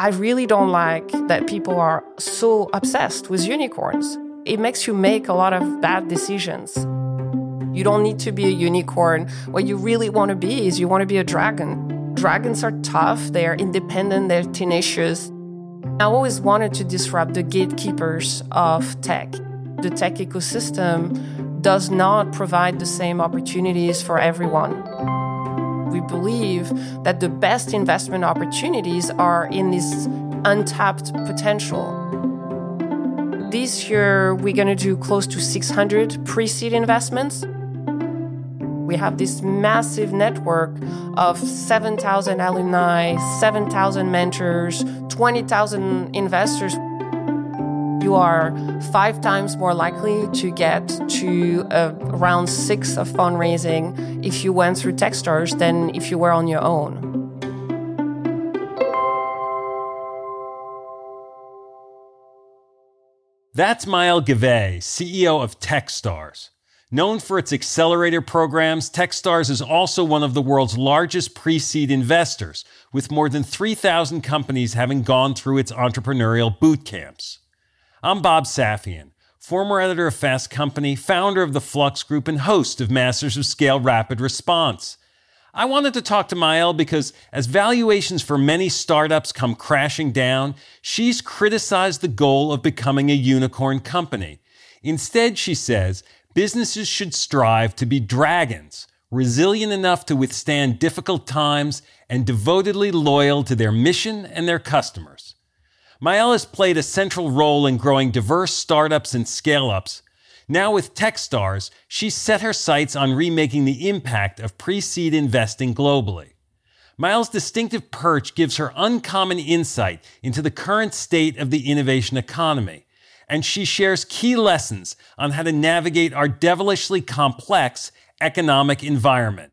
I really don't like that people are so obsessed with unicorns. It makes you make a lot of bad decisions. You don't need to be a unicorn. What you really want to be is you want to be a dragon. Dragons are tough, they're independent, they're tenacious. I always wanted to disrupt the gatekeepers of tech. The tech ecosystem does not provide the same opportunities for everyone. We believe that the best investment opportunities are in this untapped potential. This year, we're going to do close to 600 pre seed investments. We have this massive network of 7,000 alumni, 7,000 mentors, 20,000 investors. You are five times more likely to get to uh, round six of fundraising if you went through Techstars than if you were on your own. That's Maëlle Gavet, CEO of Techstars. Known for its accelerator programs, Techstars is also one of the world's largest pre seed investors, with more than 3,000 companies having gone through its entrepreneurial boot camps. I'm Bob Safian, former editor of Fast Company, founder of the Flux Group, and host of Masters of Scale Rapid Response. I wanted to talk to Maëlle because as valuations for many startups come crashing down, she's criticized the goal of becoming a unicorn company. Instead, she says, businesses should strive to be dragons, resilient enough to withstand difficult times and devotedly loyal to their mission and their customers. Has played a central role in growing diverse startups and scale ups. Now, with Techstars, she's set her sights on remaking the impact of pre seed investing globally. Maëlle's distinctive perch gives her uncommon insight into the current state of the innovation economy and she shares key lessons on how to navigate our devilishly complex economic environment.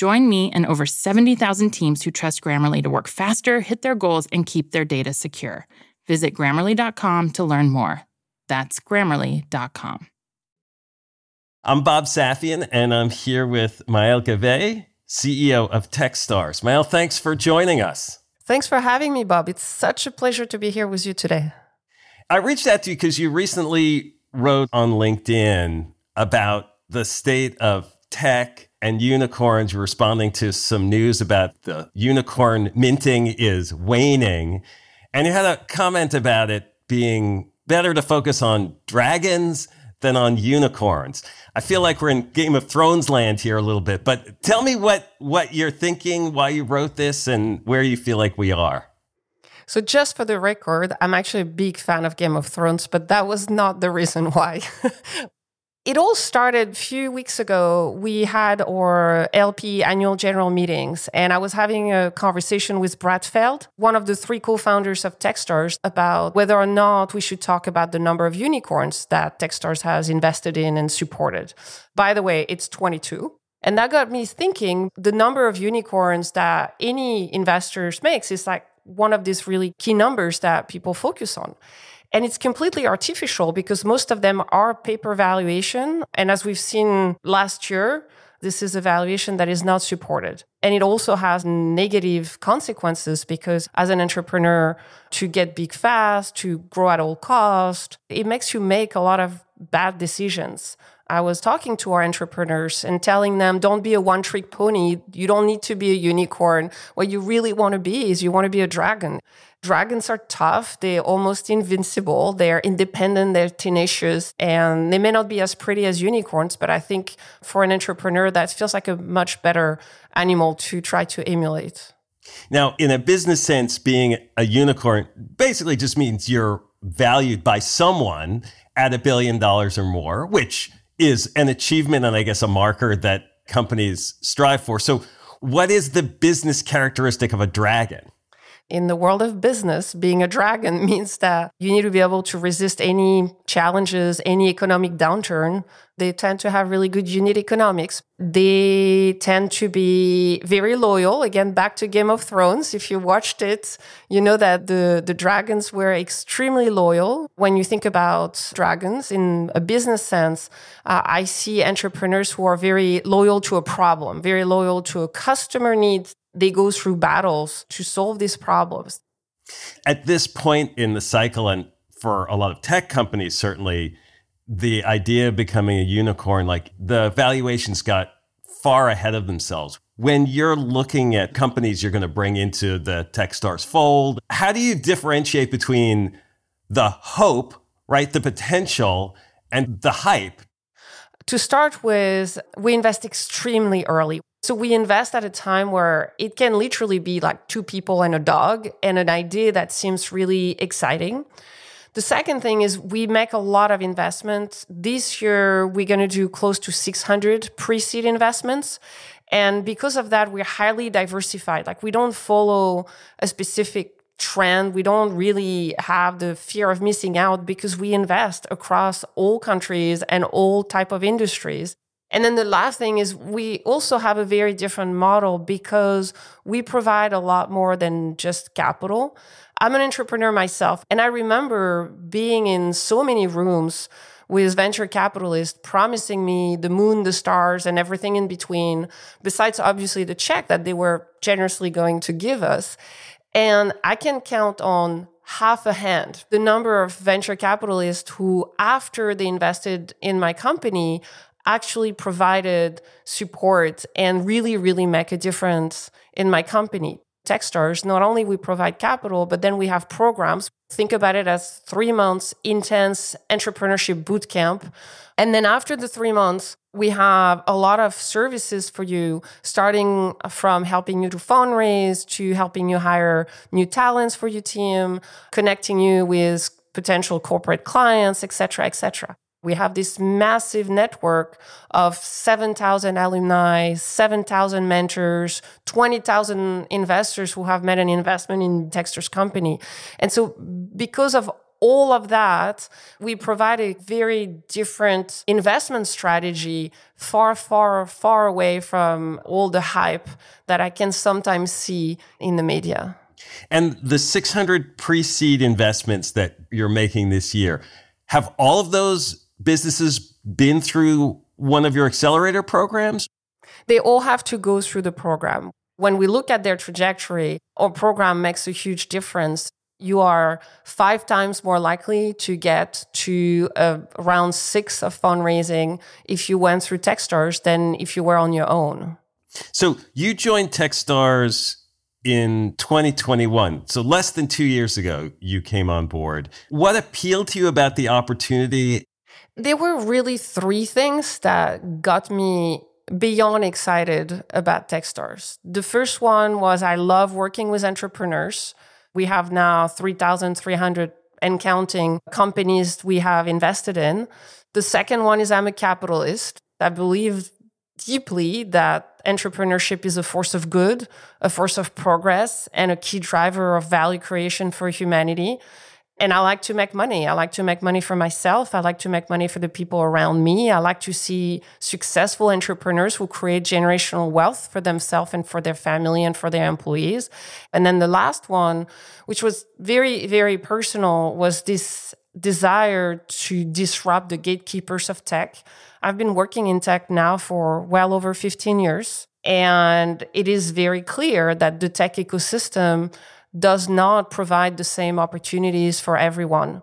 Join me and over 70,000 teams who trust Grammarly to work faster, hit their goals, and keep their data secure. Visit grammarly.com to learn more. That's grammarly.com. I'm Bob Safian, and I'm here with Maëlle Gavet, CEO of Techstars. Maëlle, thanks for joining us. Thanks for having me, Bob. It's such a pleasure to be here with you today. I reached out to you because you recently wrote on LinkedIn about the state of tech and unicorns responding to some news about the unicorn minting is waning. And you had a comment about it being better to focus on dragons than on unicorns. I feel like we're in Game of Thrones land here a little bit, but tell me what, what you're thinking, why you wrote this, and where you feel like we are. So, just for the record, I'm actually a big fan of Game of Thrones, but that was not the reason why. It all started a few weeks ago. We had our LP annual general meetings, and I was having a conversation with Brad Feld, one of the three co founders of Techstars, about whether or not we should talk about the number of unicorns that Techstars has invested in and supported. By the way, it's 22. And that got me thinking the number of unicorns that any investors makes is like one of these really key numbers that people focus on. And it's completely artificial because most of them are paper valuation. And as we've seen last year, this is a valuation that is not supported. And it also has negative consequences because as an entrepreneur, to get big fast, to grow at all cost, it makes you make a lot of bad decisions. I was talking to our entrepreneurs and telling them, don't be a one trick pony. You don't need to be a unicorn. What you really want to be is you want to be a dragon. Dragons are tough. They're almost invincible. They're independent. They're tenacious and they may not be as pretty as unicorns, but I think for an entrepreneur, that feels like a much better animal to try to emulate. Now, in a business sense, being a unicorn basically just means you're valued by someone at a billion dollars or more, which is an achievement and I guess a marker that companies strive for. So, what is the business characteristic of a dragon? In the world of business, being a dragon means that you need to be able to resist any challenges, any economic downturn. They tend to have really good unit economics. They tend to be very loyal. Again, back to Game of Thrones. If you watched it, you know that the, the dragons were extremely loyal. When you think about dragons in a business sense, uh, I see entrepreneurs who are very loyal to a problem, very loyal to a customer need they go through battles to solve these problems. At this point in the cycle, and for a lot of tech companies, certainly, the idea of becoming a unicorn, like the valuations got far ahead of themselves. When you're looking at companies you're going to bring into the Techstars fold, how do you differentiate between the hope, right, the potential, and the hype? To start with, we invest extremely early. So we invest at a time where it can literally be like two people and a dog and an idea that seems really exciting. The second thing is we make a lot of investments. This year, we're going to do close to 600 pre seed investments. And because of that, we're highly diversified. Like we don't follow a specific trend. We don't really have the fear of missing out because we invest across all countries and all type of industries. And then the last thing is we also have a very different model because we provide a lot more than just capital. I'm an entrepreneur myself, and I remember being in so many rooms with venture capitalists promising me the moon, the stars, and everything in between, besides obviously the check that they were generously going to give us. And I can count on half a hand the number of venture capitalists who, after they invested in my company, actually provided support and really, really make a difference in my company. Techstars, not only we provide capital, but then we have programs. Think about it as three months intense entrepreneurship boot camp. And then after the three months, we have a lot of services for you, starting from helping you to fundraise to helping you hire new talents for your team, connecting you with potential corporate clients, et cetera, et cetera. We have this massive network of 7,000 alumni, 7,000 mentors, 20,000 investors who have made an investment in Techstars company. And so because of all of that, we provide a very different investment strategy, far, far, far away from all the hype that I can sometimes see in the media. And the 600 pre seed investments that you're making this year, have all of those businesses been through one of your accelerator programs? They all have to go through the program. When we look at their trajectory, our program makes a huge difference. You are five times more likely to get to a round six of fundraising if you went through Techstars than if you were on your own. So you joined Techstars in 2021. So less than two years ago, you came on board. What appealed to you about the opportunity there were really three things that got me beyond excited about Techstars. The first one was I love working with entrepreneurs. We have now 3,300 and counting companies we have invested in. The second one is I'm a capitalist. I believe deeply that entrepreneurship is a force of good, a force of progress, and a key driver of value creation for humanity. And I like to make money. I like to make money for myself. I like to make money for the people around me. I like to see successful entrepreneurs who create generational wealth for themselves and for their family and for their employees. And then the last one, which was very, very personal, was this desire to disrupt the gatekeepers of tech. I've been working in tech now for well over 15 years. And it is very clear that the tech ecosystem does not provide the same opportunities for everyone.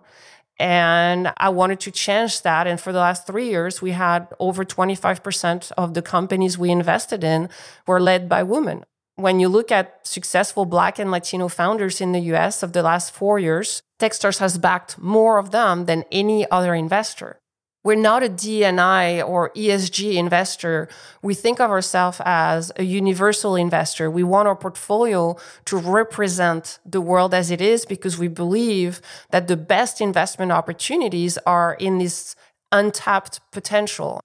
And I wanted to change that. And for the last three years, we had over 25% of the companies we invested in were led by women. When you look at successful Black and Latino founders in the US of the last four years, Techstars has backed more of them than any other investor. We're not a DNI or ESG investor. We think of ourselves as a universal investor. We want our portfolio to represent the world as it is because we believe that the best investment opportunities are in this untapped potential.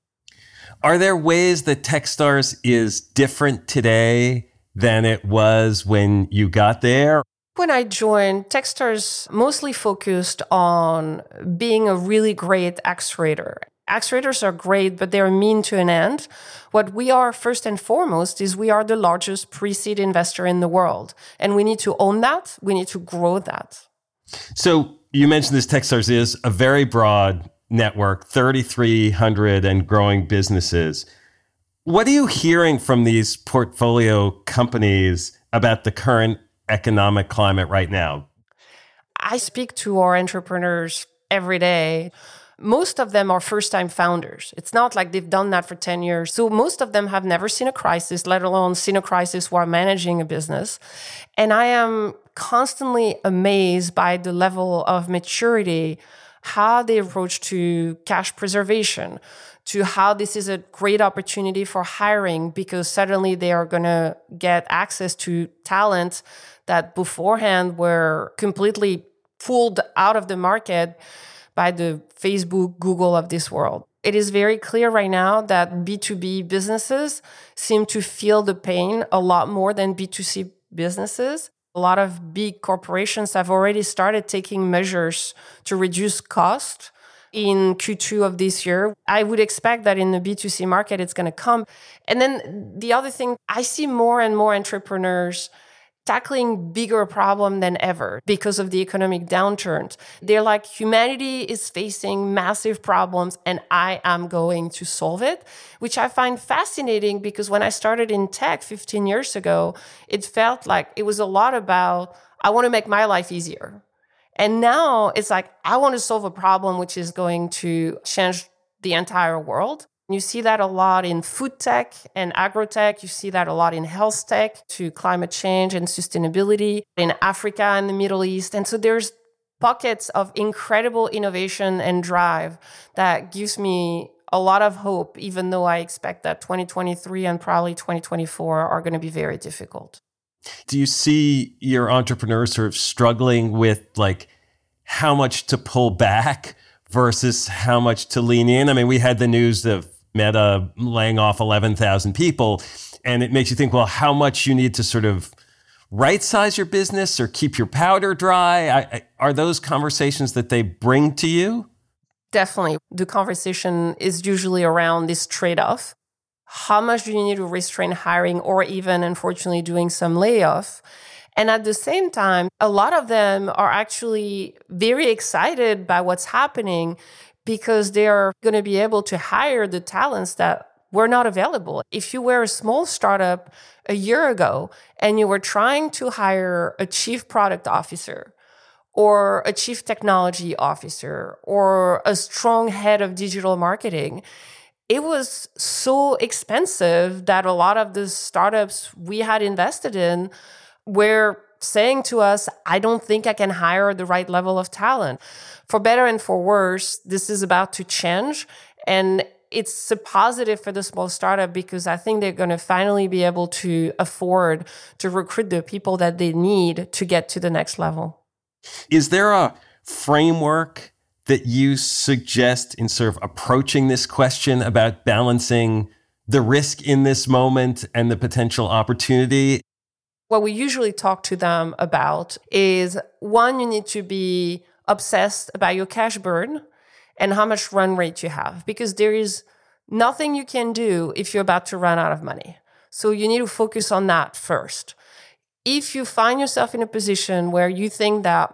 Are there ways that Techstars is different today than it was when you got there? When I joined, Techstars mostly focused on being a really great accelerator. Accelerators are great, but they're mean to an end. What we are first and foremost is we are the largest pre-seed investor in the world. And we need to own that. We need to grow that. So you mentioned this Techstars is a very broad network, 3,300 and growing businesses. What are you hearing from these portfolio companies about the current economic climate right now? I speak to our entrepreneurs every day. Most of them are first time founders. It's not like they've done that for 10 years. So most of them have never seen a crisis, let alone seen a crisis while managing a business. And I am constantly amazed by the level of maturity, how they approach to cash preservation, to how this is a great opportunity for hiring because suddenly they are going to get access to talent that beforehand were completely pulled out of the market by the Facebook, Google of this world. It is very clear right now that B2B businesses seem to feel the pain a lot more than B2C businesses. A lot of big corporations have already started taking measures to reduce cost in Q2 of this year. I would expect that in the B2C market, it's going to come. And then the other thing, I see more and more entrepreneurs tackling bigger problem than ever because of the economic downturns. They're like humanity is facing massive problems and I am going to solve it, which I find fascinating because when I started in tech 15 years ago, it felt like it was a lot about I want to make my life easier. And now it's like I want to solve a problem which is going to change the entire world. You see that a lot in food tech and agro tech. You see that a lot in health tech to climate change and sustainability in Africa and the Middle East. And so there's pockets of incredible innovation and drive that gives me a lot of hope, even though I expect that 2023 and probably 2024 are going to be very difficult. Do you see your entrepreneurs sort of struggling with like how much to pull back versus how much to lean in? I mean, we had the news of Meta laying off 11,000 people. And it makes you think, well, how much you need to sort of right size your business or keep your powder dry? I, I, are those conversations that they bring to you? Definitely. The conversation is usually around this trade off. How much do you need to restrain hiring or even, unfortunately, doing some layoff? And at the same time, a lot of them are actually very excited by what's happening because they are going to be able to hire the talents that were not available. If you were a small startup a year ago and you were trying to hire a chief product officer or a chief technology officer or a strong head of digital marketing, it was so expensive that a lot of the startups we had invested in were saying to us, I don't think I can hire the right level of talent. For better and for worse, this is about to change. And it's a positive for the small startup because I think they're going to finally be able to afford to recruit the people that they need to get to the next level. Is there a framework that you suggest in sort of approaching this question about balancing the risk in this moment and the potential opportunity? What we usually talk to them about is one, you need to be obsessed about your cash burn and how much run rate you have because there is nothing you can do if you're about to run out of money. So you need to focus on that first. If you find yourself in a position where you think that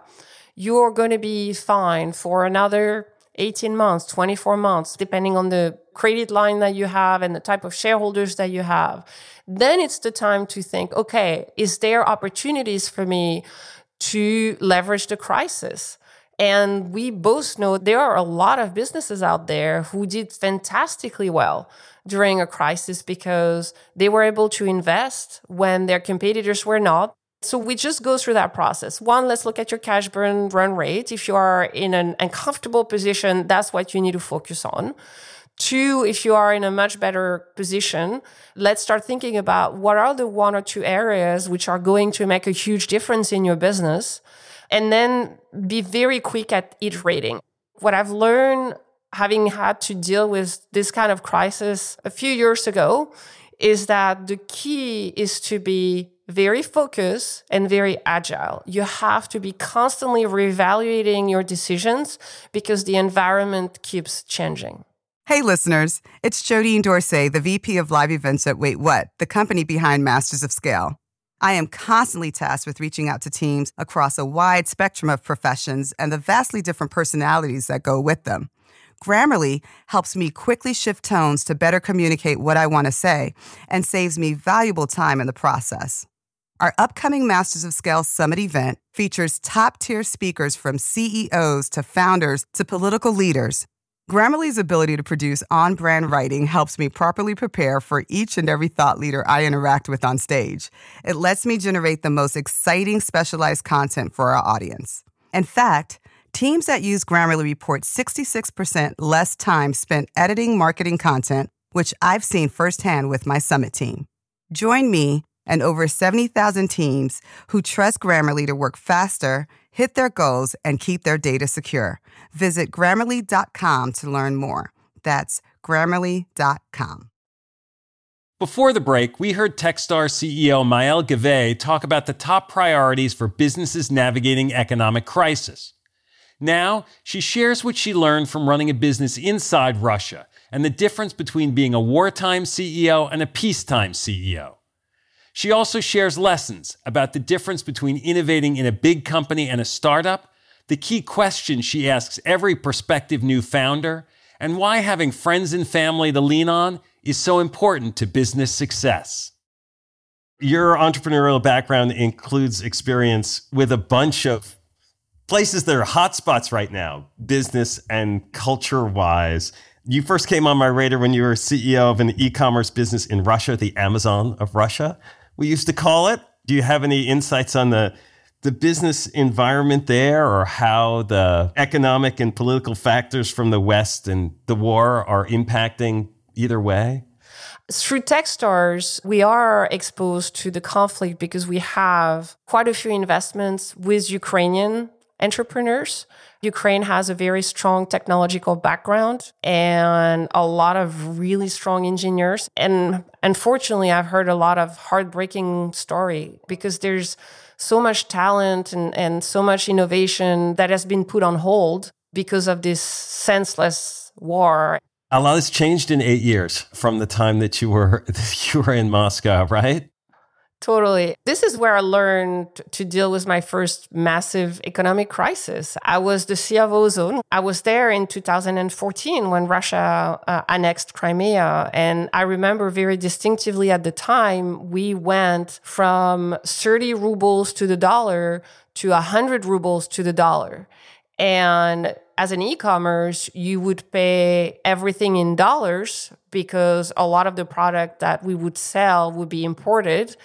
you're going to be fine for another 18 months, 24 months, depending on the credit line that you have and the type of shareholders that you have, then it's the time to think, okay, is there opportunities for me to leverage the crisis? And we both know there are a lot of businesses out there who did fantastically well during a crisis because they were able to invest when their competitors were not. So we just go through that process. One, let's look at your cash burn run rate. If you are in an uncomfortable position, that's what you need to focus on. Two, if you are in a much better position, let's start thinking about what are the one or two areas which are going to make a huge difference in your business and then be very quick at iterating. What I've learned having had to deal with this kind of crisis a few years ago is that the key is to be very focused and very agile. You have to be constantly reevaluating your decisions because the environment keeps changing. Hey, listeners, it's Jodine Dorsey, the VP of Live Events at Wait What, the company behind Masters of Scale. I am constantly tasked with reaching out to teams across a wide spectrum of professions and the vastly different personalities that go with them. Grammarly helps me quickly shift tones to better communicate what I want to say and saves me valuable time in the process. Our upcoming Masters of Scale Summit event features top tier speakers from CEOs to founders to political leaders Grammarly's ability to produce on brand writing helps me properly prepare for each and every thought leader I interact with on stage. It lets me generate the most exciting specialized content for our audience. In fact, teams that use Grammarly report 66% less time spent editing marketing content, which I've seen firsthand with my summit team. Join me and over 70,000 teams who trust Grammarly to work faster hit their goals, and keep their data secure. Visit grammarly.com to learn more. That's grammarly.com. Before the break, we heard Techstar CEO Maëlle Gavet talk about the top priorities for businesses navigating economic crisis. Now, she shares what she learned from running a business inside Russia and the difference between being a wartime CEO and a peacetime CEO. She also shares lessons about the difference between innovating in a big company and a startup, the key questions she asks every prospective new founder, and why having friends and family to lean on is so important to business success. Your entrepreneurial background includes experience with a bunch of places that are hotspots right now, business and culture wise. You first came on my radar when you were CEO of an e commerce business in Russia, the Amazon of Russia we used to call it. Do you have any insights on the the business environment there or how the economic and political factors from the West and the war are impacting either way? Through Techstars, we are exposed to the conflict because we have quite a few investments with Ukrainian entrepreneurs. Ukraine has a very strong technological background and a lot of really strong engineers. And unfortunately, I've heard a lot of heartbreaking story because there's so much talent and, and so much innovation that has been put on hold because of this senseless war. A lot has changed in eight years from the time that you were you were in Moscow, right? Totally. This is where I learned to deal with my first massive economic crisis. I was the CEO of Ozon. I was there in 2014 when Russia uh, annexed Crimea. And I remember very distinctively at the time, we went from 30 rubles to the dollar to 100 rubles to the dollar. And as an e-commerce, you would pay everything in dollars because a lot of the product that we would sell would be imported.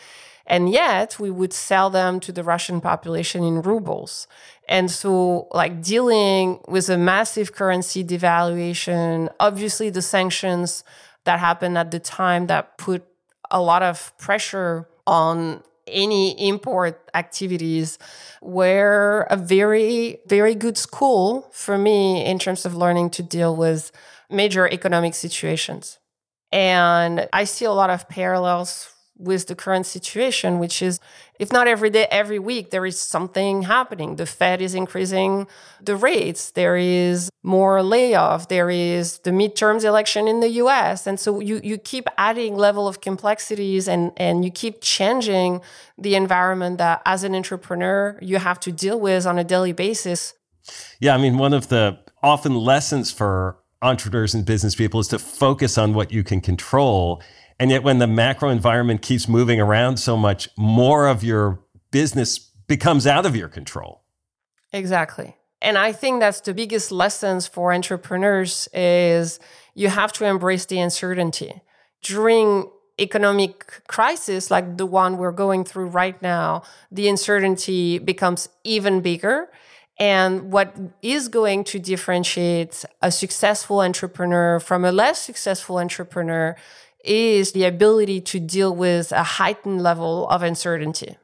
And yet we would sell them to the Russian population in rubles. And so, like dealing with a massive currency devaluation, obviously the sanctions that happened at the time that put a lot of pressure on any import activities were a very, very good school for me in terms of learning to deal with major economic situations. And I see a lot of parallels with the current situation, which is if not every day, every week, there is something happening. The Fed is increasing the rates. There is more layoff. There is the midterms election in the US. And so you, you keep adding level of complexities and, and you keep changing the environment that as an entrepreneur, you have to deal with on a daily basis. Yeah. I mean, one of the often lessons for entrepreneurs and business people is to focus on what you can control and yet, when the macro environment keeps moving around so much, more of your business becomes out of your control. Exactly. And I think that's the biggest lessons for entrepreneurs is you have to embrace the uncertainty. During economic crisis like the one we're going through right now, the uncertainty becomes even bigger. And what is going to differentiate a successful entrepreneur from a less successful entrepreneur is the ability to deal with a heightened level of uncertainty.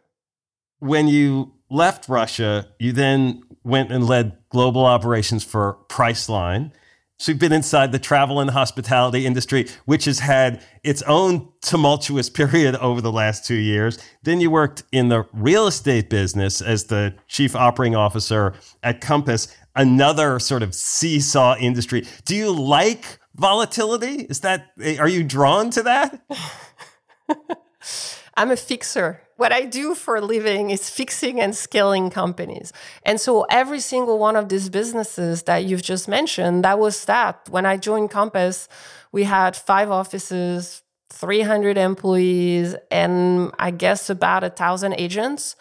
When you left Russia, you then went and led global operations for Priceline. So you've been inside the travel and hospitality industry, which has had its own tumultuous period over the last two years. Then you worked in the real estate business as the chief operating officer at Compass, another sort of seesaw industry. Do you like volatility? Is that, are you drawn to that? I'm a fixer. What I do for a living is fixing and scaling companies. And so every single one of these businesses that you've just mentioned, that was that. When I joined Compass, we had five offices, 300 employees, and I guess about a thousand agents.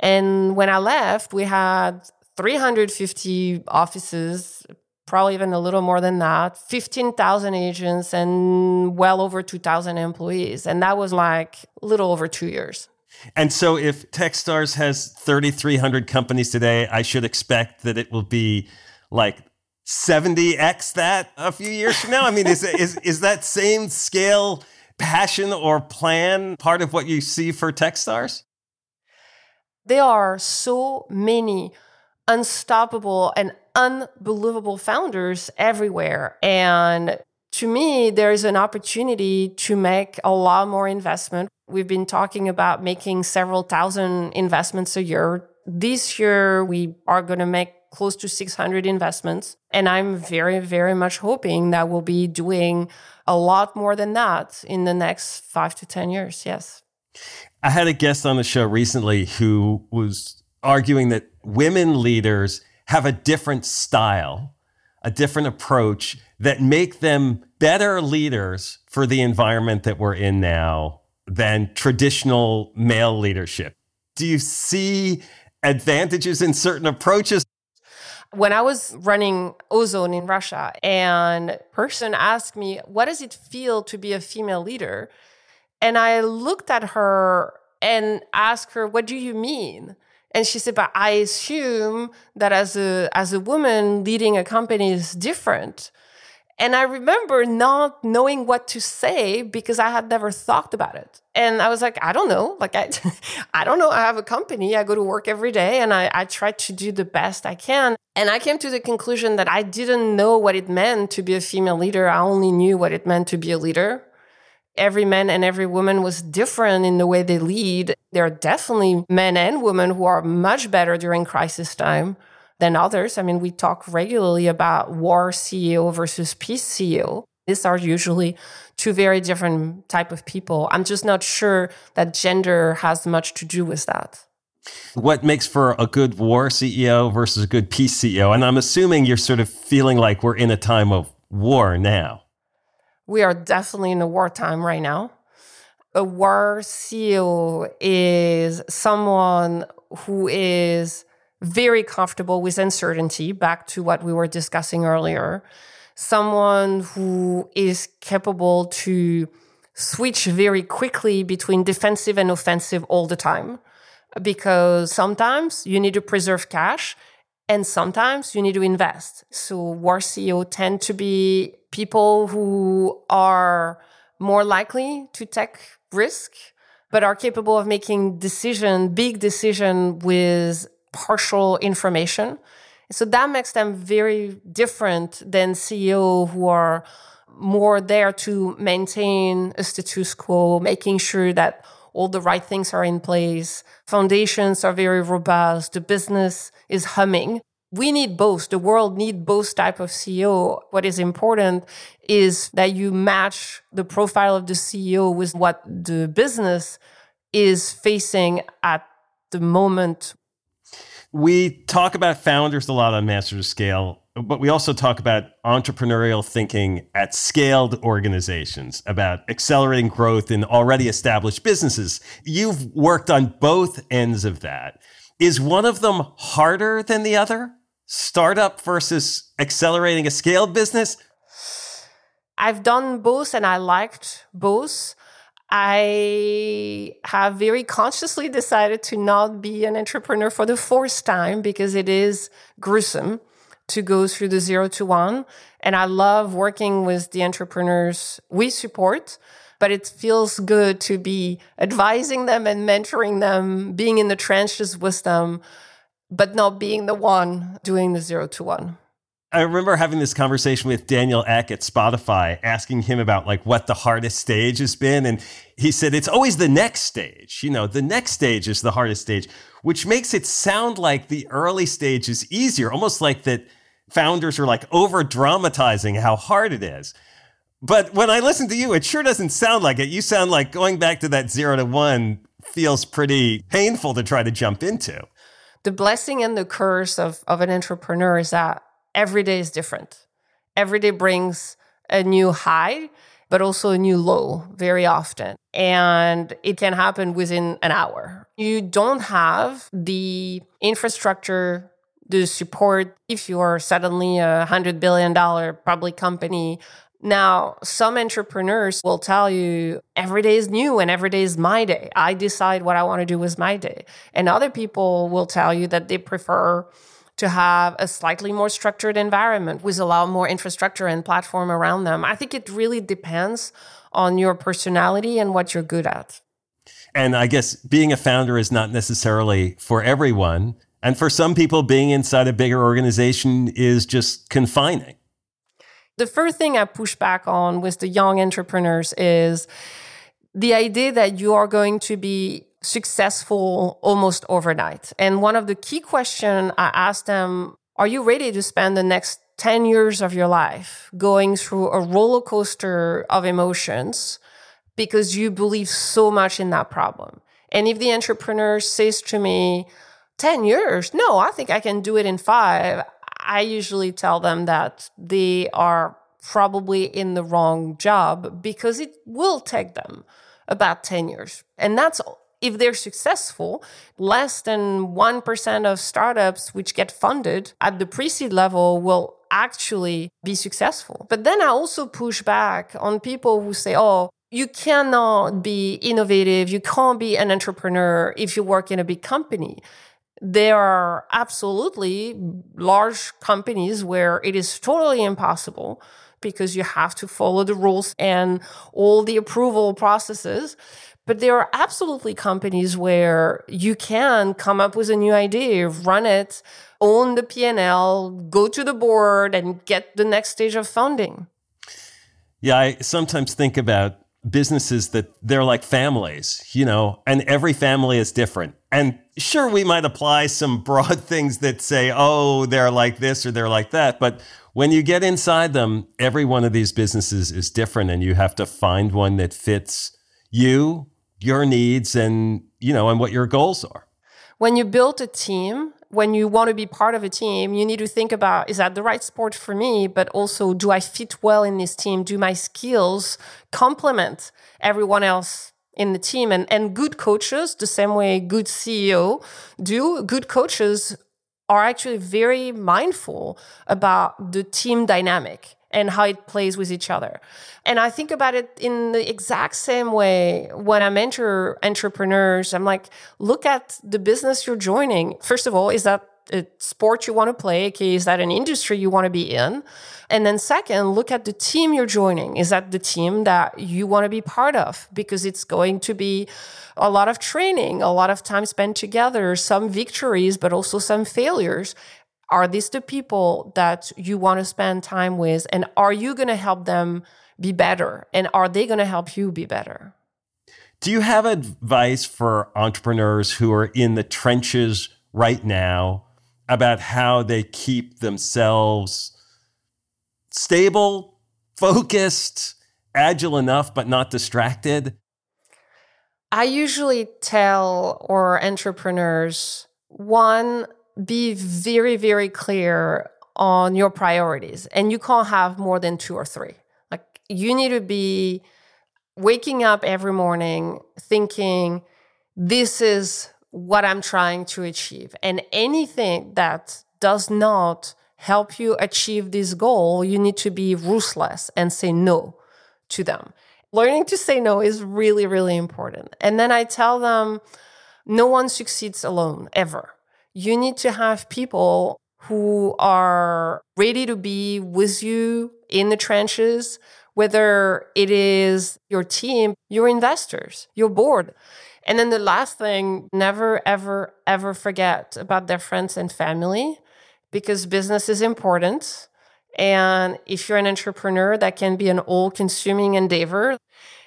And when I left, we had 350 offices, probably even a little more than that 15,000 agents and well over 2,000 employees. And that was like a little over two years. And so if Techstars has 3,300 companies today, I should expect that it will be like 70x that a few years from now? I mean, is, is, is that same scale, passion, or plan part of what you see for Techstars? There are so many unstoppable and unbelievable founders everywhere. And to me, there's an opportunity to make a lot more investment. We've been talking about making several thousand investments a year. This year, we are going to make close to 600 investments. And I'm very, very much hoping that we'll be doing a lot more than that in the next five to 10 years. Yes. I had a guest on the show recently who was arguing that women leaders have a different style, a different approach that make them better leaders for the environment that we're in now than traditional male leadership. Do you see advantages in certain approaches? When I was running Ozon in Russia and person asked me, what does it feel to be a female leader? And I looked at her and asked her, what do you mean? And she said, but I assume that as a, as a woman leading a company is different. And I remember not knowing what to say because I had never thought about it. And I was like, I don't know. Like, I, I don't know. I have a company. I go to work every day and I, I try to do the best I can. And I came to the conclusion that I didn't know what it meant to be a female leader. I only knew what it meant to be a leader every man and every woman was different in the way they lead. There are definitely men and women who are much better during crisis time than others. I mean, we talk regularly about war CEO versus peace CEO. These are usually two very different type of people. I'm just not sure that gender has much to do with that. What makes for a good war CEO versus a good peace CEO? And I'm assuming you're sort of feeling like we're in a time of war now we are definitely in a wartime right now. A war CEO is someone who is very comfortable with uncertainty, back to what we were discussing earlier. Someone who is capable to switch very quickly between defensive and offensive all the time. Because sometimes you need to preserve cash and sometimes you need to invest. So war CEO tend to be people who are more likely to take risk, but are capable of making decision, big decision with partial information. So that makes them very different than CEO who are more there to maintain a status quo, making sure that all the right things are in place. Foundations are very robust. The business is humming we need both. The world need both type of CEO. What is important is that you match the profile of the CEO with what the business is facing at the moment. We talk about founders a lot on Masters of Scale, but we also talk about entrepreneurial thinking at scaled organizations, about accelerating growth in already established businesses. You've worked on both ends of that. Is one of them harder than the other? startup versus accelerating a scaled business? I've done both and I liked both. I have very consciously decided to not be an entrepreneur for the fourth time because it is gruesome to go through the zero to one. And I love working with the entrepreneurs we support, but it feels good to be advising them and mentoring them, being in the trenches with them but not being the one doing the zero to one. I remember having this conversation with Daniel Ek at Spotify, asking him about like what the hardest stage has been. And he said, it's always the next stage. You know, the next stage is the hardest stage, which makes it sound like the early stage is easier, almost like that founders are like over dramatizing how hard it is. But when I listen to you, it sure doesn't sound like it. You sound like going back to that zero to one feels pretty painful to try to jump into the blessing and the curse of, of an entrepreneur is that every day is different. Every day brings a new high, but also a new low very often. And it can happen within an hour. You don't have the infrastructure, the support. If you are suddenly a $100 billion public company now, some entrepreneurs will tell you every day is new and every day is my day. I decide what I want to do with my day. And other people will tell you that they prefer to have a slightly more structured environment with a lot more infrastructure and platform around them. I think it really depends on your personality and what you're good at. And I guess being a founder is not necessarily for everyone. And for some people, being inside a bigger organization is just confining. The first thing I push back on with the young entrepreneurs is the idea that you are going to be successful almost overnight. And one of the key questions I ask them, are you ready to spend the next 10 years of your life going through a roller coaster of emotions because you believe so much in that problem? And if the entrepreneur says to me, 10 years? No, I think I can do it in five. I usually tell them that they are probably in the wrong job because it will take them about 10 years. And that's if they're successful, less than 1% of startups which get funded at the pre seed level will actually be successful. But then I also push back on people who say, oh, you cannot be innovative. You can't be an entrepreneur if you work in a big company there are absolutely large companies where it is totally impossible because you have to follow the rules and all the approval processes. But there are absolutely companies where you can come up with a new idea, run it, own the P&L, go to the board and get the next stage of funding. Yeah, I sometimes think about businesses that they're like families, you know, and every family is different. And sure, we might apply some broad things that say, oh, they're like this or they're like that. But when you get inside them, every one of these businesses is different and you have to find one that fits you, your needs, and, you know, and what your goals are. When you build a team, when you want to be part of a team, you need to think about is that the right sport for me? But also, do I fit well in this team? Do my skills complement everyone else in the team? And, and good coaches, the same way good CEO do, good coaches are actually very mindful about the team dynamic and how it plays with each other. And I think about it in the exact same way when I mentor entrepreneurs. I'm like, look at the business you're joining. First of all, is that a sport you want to play? Okay, is that an industry you want to be in? And then second, look at the team you're joining. Is that the team that you want to be part of? Because it's going to be a lot of training, a lot of time spent together, some victories, but also some failures. Are these the people that you want to spend time with? And are you going to help them be better? And are they going to help you be better? Do you have advice for entrepreneurs who are in the trenches right now about how they keep themselves stable, focused, agile enough, but not distracted? I usually tell our entrepreneurs one, be very, very clear on your priorities, and you can't have more than two or three. Like, you need to be waking up every morning thinking, this is what I'm trying to achieve. And anything that does not help you achieve this goal, you need to be ruthless and say no to them. Learning to say no is really, really important. And then I tell them, no one succeeds alone, ever. You need to have people who are ready to be with you in the trenches, whether it is your team, your investors, your board. And then the last thing, never, ever, ever forget about their friends and family because business is important. And if you're an entrepreneur, that can be an all consuming endeavor.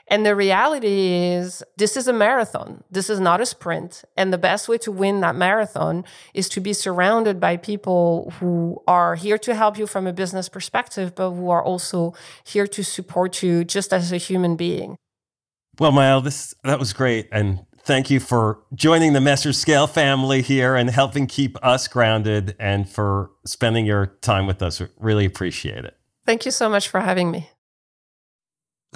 And the reality is, this is a marathon. This is not a sprint. And the best way to win that marathon is to be surrounded by people who are here to help you from a business perspective, but who are also here to support you just as a human being. Well, Maëlle, this that was great, and thank you for joining the Masters Scale family here and helping keep us grounded, and for spending your time with us. Really appreciate it. Thank you so much for having me.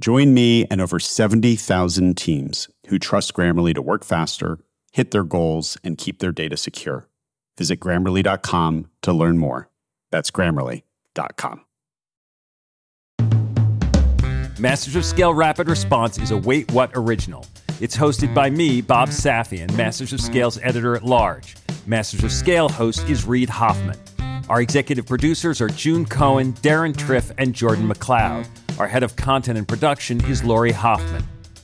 Join me and over 70,000 teams who trust Grammarly to work faster, hit their goals, and keep their data secure. Visit grammarly.com to learn more. That's grammarly.com. Masters of Scale Rapid Response is a Wait What original. It's hosted by me, Bob Safian, Masters of Scale's editor at large. Masters of Scale host is Reid Hoffman. Our executive producers are June Cohen, Deron Triff, and Jordan McLeod. Our head of content and production is Lori Hoffman.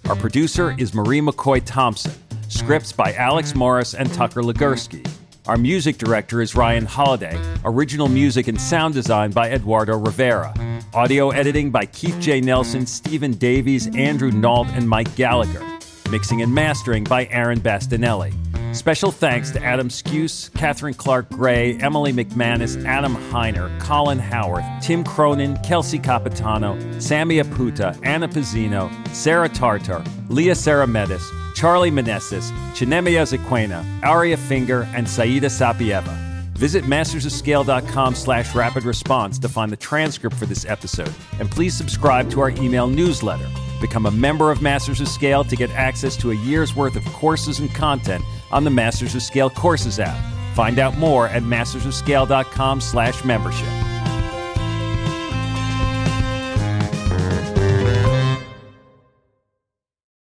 Our producer is Marie McCoy Thompson. Scripts by Alex Morris and Tucker Legursky. Our music director is Ryan Holladay. Original music and sound design by Eduardo Rivera. Audio editing by Keith J. Nelson, Stephen Davies, Andrew Nault, and Mike Gallagher. Mixing and mastering by Aaron Bastinelli. Special thanks to Adam Skuse, Catherine Clark Gray, Emily McManus, Adam Heiner, Colin Howarth, Tim Cronin, Kelsey Capitano, Sammy Aputa, Anna Pizzino, Sarah Tartar, Leah Saramedis, Charlie Meneses, Chinemia Zaquena, Aria Finger, and Saida Sapieva. Visit mastersofscale.com slash rapid response to find the transcript for this episode, and please subscribe to our email newsletter. Become a member of Masters of Scale to get access to a year's worth of courses and content on the Masters of Scale Courses app. Find out more at mastersofscale.com slash membership.